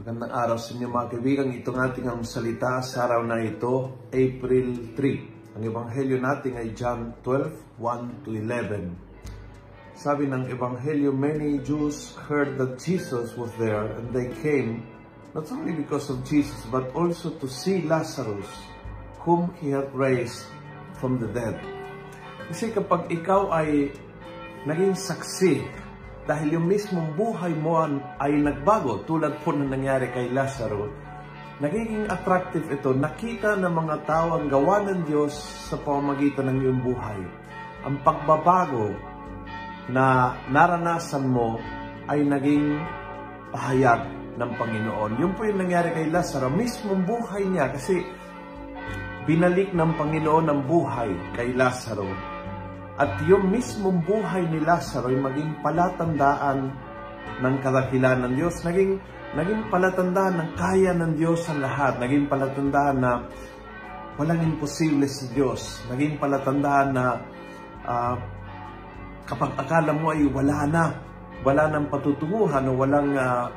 Magandang araw sa inyo mga kaibigan. Itong ating ang salita sa araw na ito, April 3. Ang ebanghelyo natin ay John 12, 1 to 11. Sabi ng ebanghelyo, many Jews heard that Jesus was there and they came not only because of Jesus but also to see Lazarus whom he had raised from the dead. Kasi kapag ikaw ay naging saksi dahil yung mismong buhay mo ay nagbago tulad po na nangyari kay Lazaro, nagiging attractive ito. Nakita ng mga tao ang gawa ng Diyos sa pamamagitan ng iyong buhay. Ang pagbabago na naranasan mo ay naging pahayag ng Panginoon. Yun po yung nangyari kay Lazaro. Mismong buhay niya kasi binalik ng Panginoon ang buhay kay Lazaro at yung mismong buhay ni Lazaro ay maging palatandaan ng kadahilan ng Diyos. Naging, naging palatandaan ng kaya ng Diyos ang lahat. Naging palatandaan na walang imposible si Diyos. Naging palatandaan na uh, kapag akala mo ay wala na, wala nang patutunguhan o walang uh,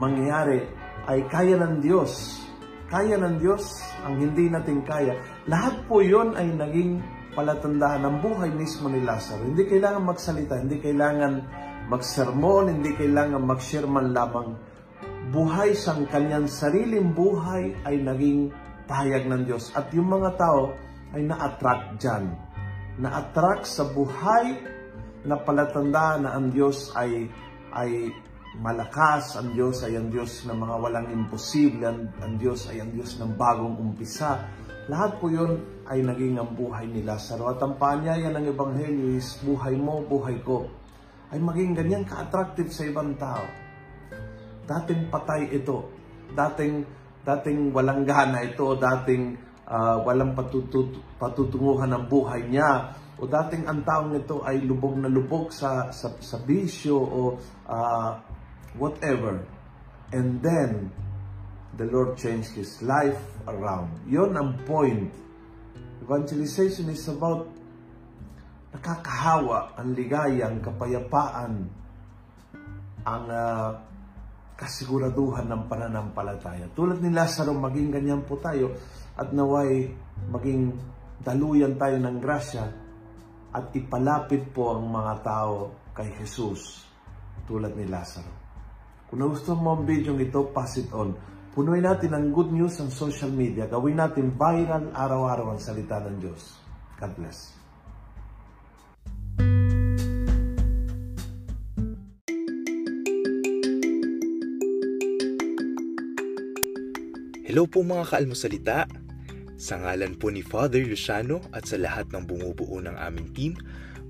mangyayari, ay kaya ng Diyos. Kaya ng Diyos ang hindi natin kaya. Lahat po yon ay naging palatandaan ng buhay mismo ni Lazaro. Hindi kailangan magsalita, hindi kailangan magsermon, hindi kailangan mag-share man lamang. Buhay siyang kanyang sariling buhay ay naging pahayag ng Diyos. At yung mga tao ay na-attract dyan. Na-attract sa buhay na palatandaan na ang Diyos ay, ay malakas, ang Diyos ay ang Diyos ng mga walang imposible, ang, ang Diyos ay ang Diyos ng bagong umpisa. Lahat po yun ay naging ang buhay ni Lazaro. At ang paanyaya ng Ebanghelyo is buhay mo, buhay ko, ay maging ganyan ka-attractive sa ibang tao. Dating patay ito. Dating, dating walang gana ito. Dating uh, walang patutut patutunguhan ng buhay niya. O dating ang taong ito ay lubog na lubog sa, sa, sa bisyo o uh, whatever. And then, the Lord changed his life around. Yon ang point. Evangelization is about nakakahawa, ang ligaya, ang kapayapaan, ang uh, kasiguraduhan ng pananampalataya. Tulad ni Lazaro, maging ganyan po tayo at naway maging daluyan tayo ng grasya at ipalapit po ang mga tao kay Jesus tulad ni Lazaro. Kung nagustuhan mo ang video ito, pass it on. Punuin natin ang good news ang social media. Gawin natin viral araw-araw ang salita ng Diyos. God bless. Hello po mga kaalmosalita. Sa ngalan po ni Father Luciano at sa lahat ng bumubuo ng aming team,